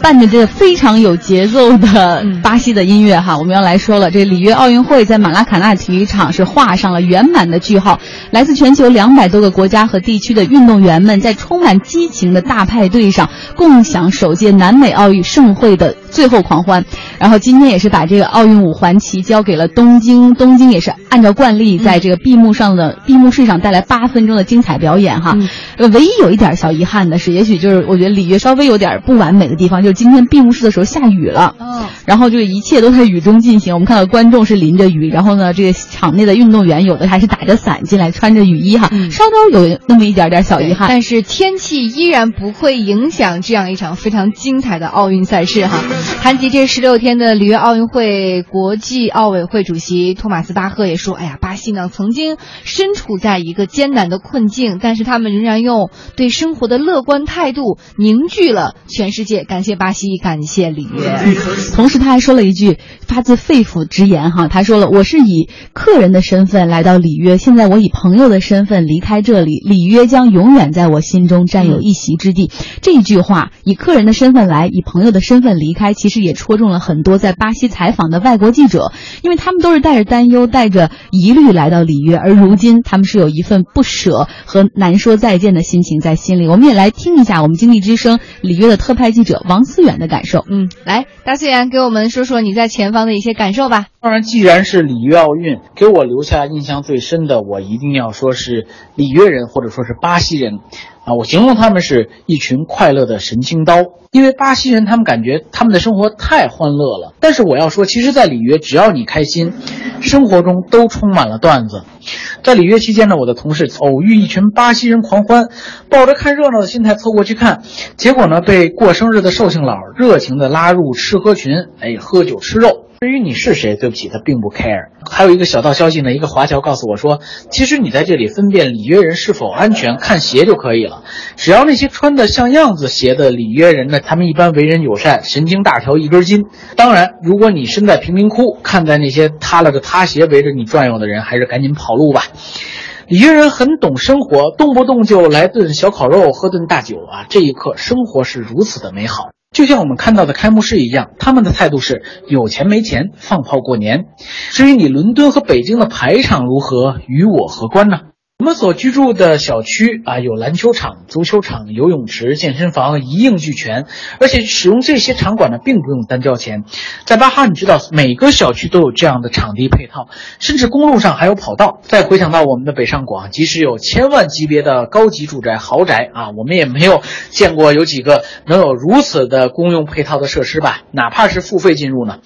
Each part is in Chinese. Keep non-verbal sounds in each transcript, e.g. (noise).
伴着这非常有节奏的巴西的音乐哈，我们要来说了，这里约奥运会在马拉卡纳体育场是画上了圆满的句号。来自全球两百多个国家和地区的运动员们，在充满激情的大派对上，共享首届南美奥运盛会的最后狂欢。然后今天也是把这个奥运五环旗交给了东京，东京也是按照惯例，在这个闭幕上的闭幕式上带来八分钟的精彩表演哈。呃，唯一有一点小遗憾的是，也许就是我觉得里约稍微有点不完美的地方，就是今天闭幕式的时候下雨了。嗯，然后就一切都在雨中进行。我们看到观众是淋着雨，然后呢，这个场内的运动员有的还是打着伞进来，穿着雨衣哈，稍稍有那么一点点小遗憾。但是天气依然不会影响这样一场非常精彩的奥运赛事哈。谈及这十六天的里约奥运会，国际奥委会主席托马斯巴赫也说：“哎呀，巴西呢曾经身处在一个艰难的困境，但是他们仍然用对生活的乐观态度凝聚了全世界。感谢巴西，感谢里约。”同时他还说了一句发自肺腑之言哈，他说了：“我是以客人的身份来到里约，现在我以朋友的身份离开这里，里约将永远在我心中占有一席之地。”这一句话，以客人的身份来，以朋友的身份离开，其实也戳中了很多在巴西采访的外国记者，因为他们都是带着担忧、带着疑虑来到里约，而如今他们是有一份不舍和难说再见的心情在心里。我们也来听一下我们经济之声里约的特派记者王思远的感受。嗯，来，大思远给我们说说你在前方的一些感受吧。当然，既然是里约奥运，给我留下印象最深的，我一定要说是里约人，或者说是巴西人。啊，我形容他们是一群快乐的神经刀，因为巴西人他们感觉他们的生活太欢乐了。但是我要说，其实，在里约，只要你开心，生活中都充满了段子。在里约期间呢，我的同事偶遇一群巴西人狂欢，抱着看热闹的心态凑过去看，结果呢，被过生日的寿星佬热情的拉入吃喝群，哎，喝酒吃肉。至于你是谁，对不起，他并不 care。还有一个小道消息呢，一个华侨告诉我说，其实你在这里分辨里约人是否安全，看鞋就可以了。只要那些穿的像样子鞋的里约人呢，他们一般为人友善，神经大条一根筋。当然，如果你身在贫民窟，看在那些塌了个塌鞋围着你转悠的人，还是赶紧跑路吧。里约人很懂生活，动不动就来顿小烤肉，喝顿大酒啊！这一刻，生活是如此的美好。就像我们看到的开幕式一样，他们的态度是有钱没钱，放炮过年。至于你伦敦和北京的排场如何，与我何关呢？我们所居住的小区啊，有篮球场、足球场、游泳池、健身房，一应俱全。而且使用这些场馆呢，并不用单交钱。在巴哈，你知道每个小区都有这样的场地配套，甚至公路上还有跑道。再回想到我们的北上广，即使有千万级别的高级住宅、豪宅啊，我们也没有见过有几个能有如此的公用配套的设施吧？哪怕是付费进入呢？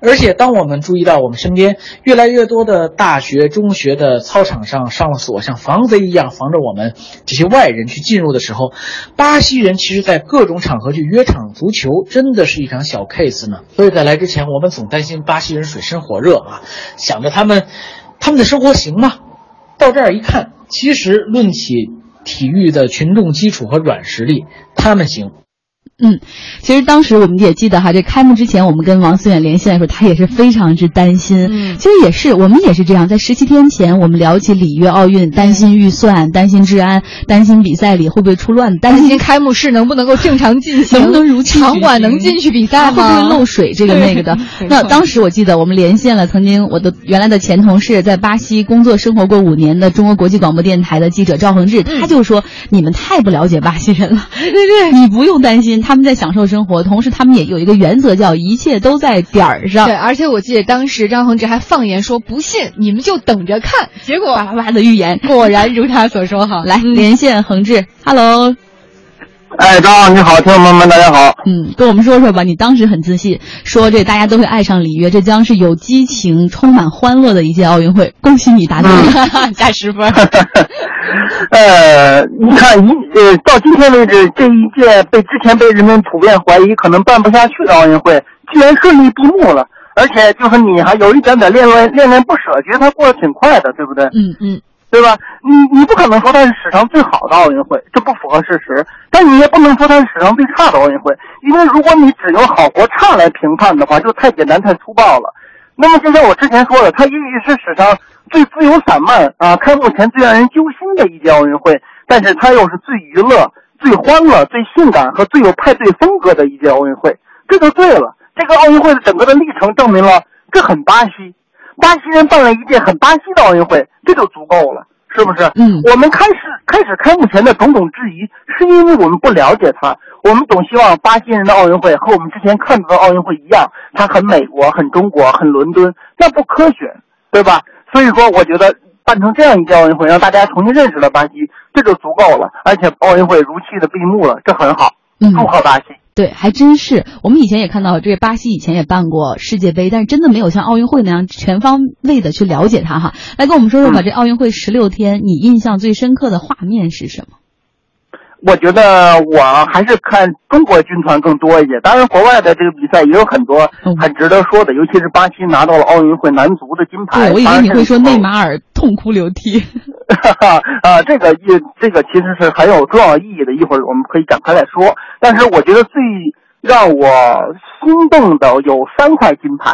而且，当我们注意到我们身边越来越多的大学、中学的操场上上了锁，像防贼一样防着我们这些外人去进入的时候，巴西人其实在各种场合去约场足球，真的是一场小 case 呢。所以在来之前，我们总担心巴西人水深火热啊，想着他们他们的生活行吗？到这儿一看，其实论起体育的群众基础和软实力，他们行。嗯，其实当时我们也记得哈，这开幕之前我们跟王思远连线的时候，他也是非常之担心。嗯，其实也是我们也是这样，在十七天前我们聊起里约奥运，担心预算，担心治安，担心比赛里会不会出乱，担心开幕式能不能够正常进行，能不能如期场馆能进去比赛吗？会不会漏水这个那个的？那当时我记得我们连线了曾经我的原来的前同事，在巴西工作生活过五年的中国国际广播电台的记者赵恒志，他就说：“你们太不了解巴西人了，对对，你不用担心。”他们在享受生活，同时他们也有一个原则，叫一切都在点儿上。对，而且我记得当时张恒志还放言说：“不信你们就等着看。”结果叭叭叭的预言果然如他所说。哈，来连线恒志，Hello。哎，张浩你好，听众朋友们大家好。嗯，跟我们说说吧，你当时很自信，说这大家都会爱上里约，这将是有激情、充满欢乐的一届奥运会。恭喜你答对了，加十分。(laughs) 呃，你看一呃，到今天为止，这一届被之前被人们普遍怀疑可能办不下去的奥运会，居然顺利闭幕了，而且就是你还有一点点恋恋恋恋不舍，觉得它过得挺快的，对不对？嗯嗯。对吧？你你不可能说它是史上最好的奥运会，这不符合事实。但你也不能说它是史上最差的奥运会，因为如果你只用好或差来评判的话，就太简单太粗暴了。那么就像我之前说的，它也许是史上最自由散漫啊，开幕前最让人揪心的一届奥运会，但是它又是最娱乐、最欢乐、最性感和最有派对风格的一届奥运会，这就对了。这个奥运会的整个的历程证明了这很巴西，巴西人办了一届很巴西的奥运会，这就足够了，是不是？嗯，我们开始开始开幕前的种种质疑，是因为我们不了解他。我们总希望巴西人的奥运会和我们之前看到的奥运会一样，它很美国、很中国、很伦敦，那不科学，对吧？所以说，我觉得办成这样一届奥运会，让大家重新认识了巴西，这就足够了。而且奥运会如期的闭幕了，这很好，嗯祝贺巴西。对，还真是。我们以前也看到，这个巴西以前也办过世界杯，但是真的没有像奥运会那样全方位的去了解它哈。来跟我们说说吧，这奥运会十六天，你印象最深刻的画面是什么？我觉得我还是看中国军团更多一些，当然国外的这个比赛也有很多很值得说的，尤其是巴西拿到了奥运会男足的金牌。对，我以为你会说内马尔痛哭流涕。哈 (laughs) 哈啊，这个也这个其实是很有重要意义的，一会儿我们可以展开来说。但是我觉得最让我心动的有三块金牌，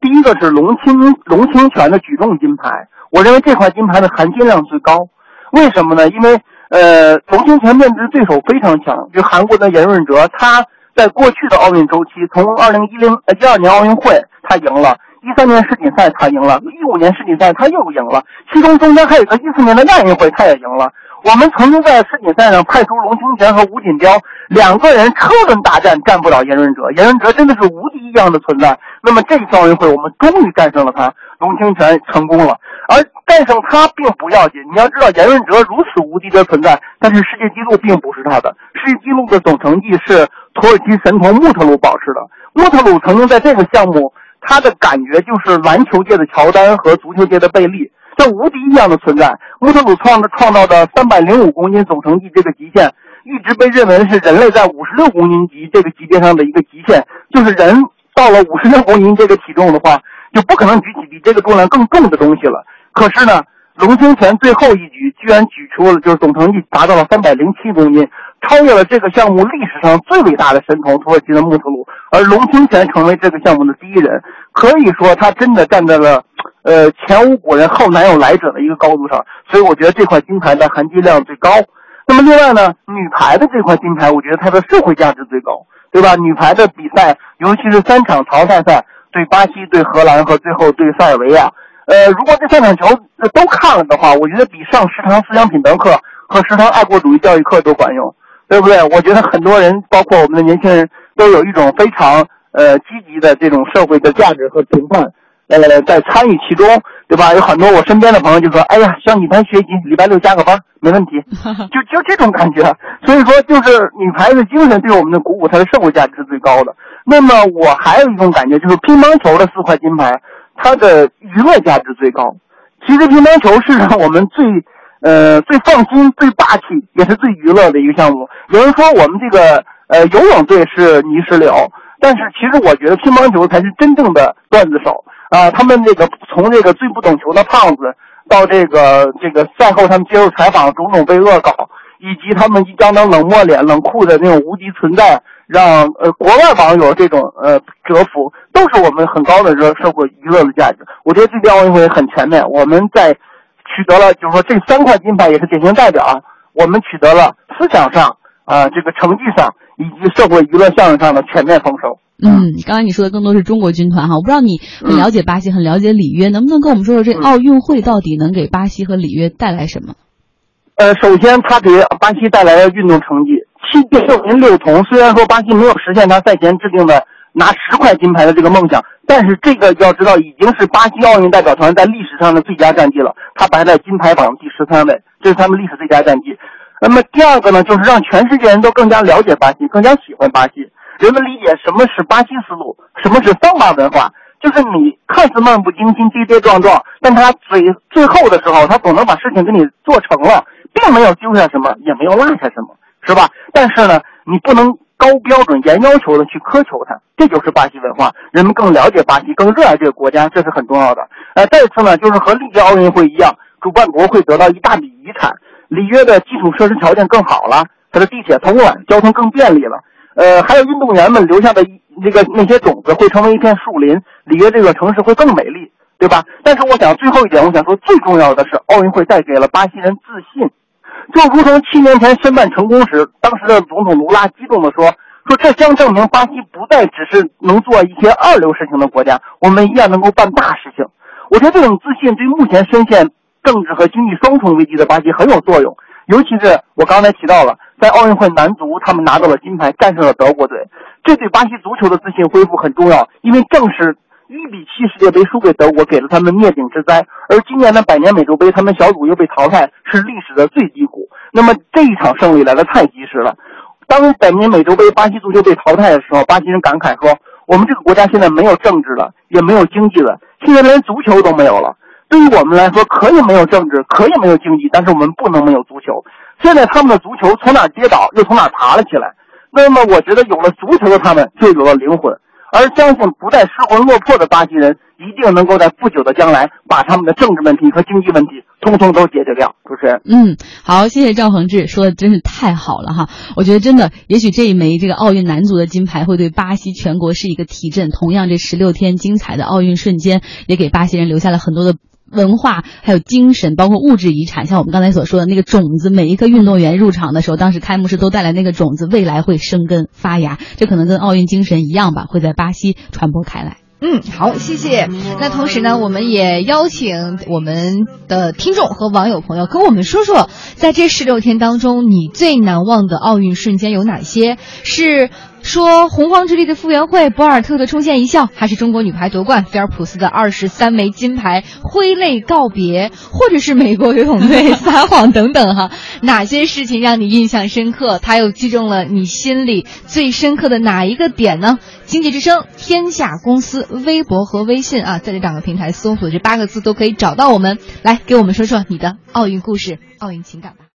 第一个是龙清龙清泉的举重金牌，我认为这块金牌的含金量最高，为什么呢？因为呃，龙清泉面对对手非常强，就韩国的严润哲，他在过去的奥运周期，从二零一零呃一二年奥运会他赢了，一三年世锦赛他赢了，一五年世锦赛他又赢了，其中中间还有个一四年的亚运会他也赢了。我们曾经在世锦赛上派出龙清泉和吴锦彪两个人车轮大战，战不了严润哲，严润哲真的是无敌一样的存在。那么这次奥运会，我们终于战胜了他，龙清泉成功了。而战胜他并不要紧，你要知道严润哲如此无敌的存在，但是世界纪录并不是他的，世界纪录的总成绩是土耳其神童穆特鲁保持的。穆特鲁曾经在这个项目，他的感觉就是篮球界的乔丹和足球界的贝利。这无敌一样的存在，穆特鲁创创造的三百零五公斤总成绩这个极限，一直被认为是人类在五十六公斤级这个级别上的一个极限。就是人到了五十六公斤这个体重的话，就不可能举起比这个重量更重的东西了。可是呢，龙清泉最后一举居然举出了就是总成绩达到了三百零七公斤，超越了这个项目历史上最伟大的神童土耳其的穆特鲁，而龙清泉成为这个项目的第一人。可以说，他真的站在了。呃，前无古人后难有来者的一个高度上，所以我觉得这块金牌的含金量最高。那么另外呢，女排的这块金牌，我觉得它的社会价值最高，对吧？女排的比赛，尤其是三场淘汰赛，对巴西、对荷兰和最后对塞尔维亚，呃，如果这三场球都看了的话，我觉得比上十堂思想品德课和十堂爱国主义教育课都管用，对不对？我觉得很多人，包括我们的年轻人，都有一种非常呃积极的这种社会的价值和评判。呃，在参与其中，对吧？有很多我身边的朋友就说：“哎呀，向女排学习，礼拜六加个班，没问题。(laughs) ”就就这种感觉。所以说，就是女排的精神对我们的鼓舞，它的社会价值是最高的。那么，我还有一种感觉，就是乒乓球的四块金牌，它的娱乐价值最高。其实，乒乓球是让我们最呃最放心、最霸气，也是最娱乐的一个项目。有人说我们这个呃游泳队是泥石流，但是其实我觉得乒乓球才是真正的段子手。啊，他们这个从这个最不懂球的胖子，到这个这个赛后他们接受采访，种种被恶搞，以及他们一张张冷漠脸、冷酷的那种无敌存在，让呃国外网友这种呃折服，都是我们很高的社社会娱乐的价值。我觉得这届奥运会很全面，我们在取得了就是说这三块金牌也是典型代表啊，我们取得了思想上啊这个成绩上以及社会娱乐项目上的全面丰收。嗯，刚才你说的更多是中国军团哈，我不知道你很了解巴西，很了解里约，能不能跟我们说说这奥运会到底能给巴西和里约带来什么？呃，首先它给巴西带来了运动成绩，七金六银六铜。虽然说巴西没有实现他赛前制定的拿十块金牌的这个梦想，但是这个要知道已经是巴西奥运代表团在历史上的最佳战绩了，他排在金牌榜第十三位，这是他们历史最佳战绩。那么第二个呢，就是让全世界人都更加了解巴西，更加喜欢巴西。人们理解什么是巴西思路，什么是桑巴文化，就是你看似漫不经心、跌跌撞撞，但他最最后的时候，他总能把事情给你做成了，并没有丢下什么，也没有落下什么，是吧？但是呢，你不能高标准、严要求的去苛求他，这就是巴西文化。人们更了解巴西，更热爱这个国家，这是很重要的。呃，再次呢，就是和历届奥运会一样，主办国会得到一大笔遗产，里约的基础设施条件更好了，它的地铁通了，交通更便利了。呃，还有运动员们留下的那个那些种子会成为一片树林，里约这个城市会更美丽，对吧？但是我想最后一点，我想说最重要的是奥运会带给了巴西人自信，就如同七年前申办成功时，当时的总统卢拉激动地说：“说这将证明巴西不再只是能做一些二流事情的国家，我们一样能够办大事情。”我觉得这种自信对目前深陷政治和经济双重危机的巴西很有作用。尤其是我刚才提到了，在奥运会男足他们拿到了金牌，战胜了德国队，这对巴西足球的自信恢复很重要，因为正是。一比七世界杯输给德国，给了他们灭顶之灾。而今年的百年美洲杯，他们小组又被淘汰，是历史的最低谷。那么这一场胜利来的太及时了。当百年美洲杯巴西足球被淘汰的时候，巴西人感慨说：“我们这个国家现在没有政治了，也没有经济了，现在连足球都没有了。对于我们来说，可以没有政治，可以没有经济，但是我们不能没有足球。现在他们的足球从哪跌倒，又从哪爬了起来。那么我觉得，有了足球的他们，就有了灵魂。”而相信不再失魂落魄的巴西人，一定能够在不久的将来把他们的政治问题和经济问题通通都解决掉。主持人，嗯，好，谢谢赵恒志说的真是太好了哈。我觉得真的，也许这一枚这个奥运男足的金牌会对巴西全国是一个提振。同样，这十六天精彩的奥运瞬间，也给巴西人留下了很多的。文化还有精神，包括物质遗产，像我们刚才所说的那个种子，每一个运动员入场的时候，当时开幕式都带来那个种子，未来会生根发芽，这可能跟奥运精神一样吧，会在巴西传播开来。嗯，好，谢谢。那同时呢，我们也邀请我们的听众和网友朋友跟我们说说，在这十六天当中，你最难忘的奥运瞬间有哪些？是。说洪荒之力的复原会，博尔特的冲线一笑，还是中国女排夺冠，菲尔普斯的二十三枚金牌挥泪告别，或者是美国游泳队撒谎等等哈？(laughs) 哪些事情让你印象深刻？他又击中了你心里最深刻的哪一个点呢？经济之声、天下公司、微博和微信啊，在这两个平台搜索这八个字都可以找到我们。来，给我们说说你的奥运故事、奥运情感吧。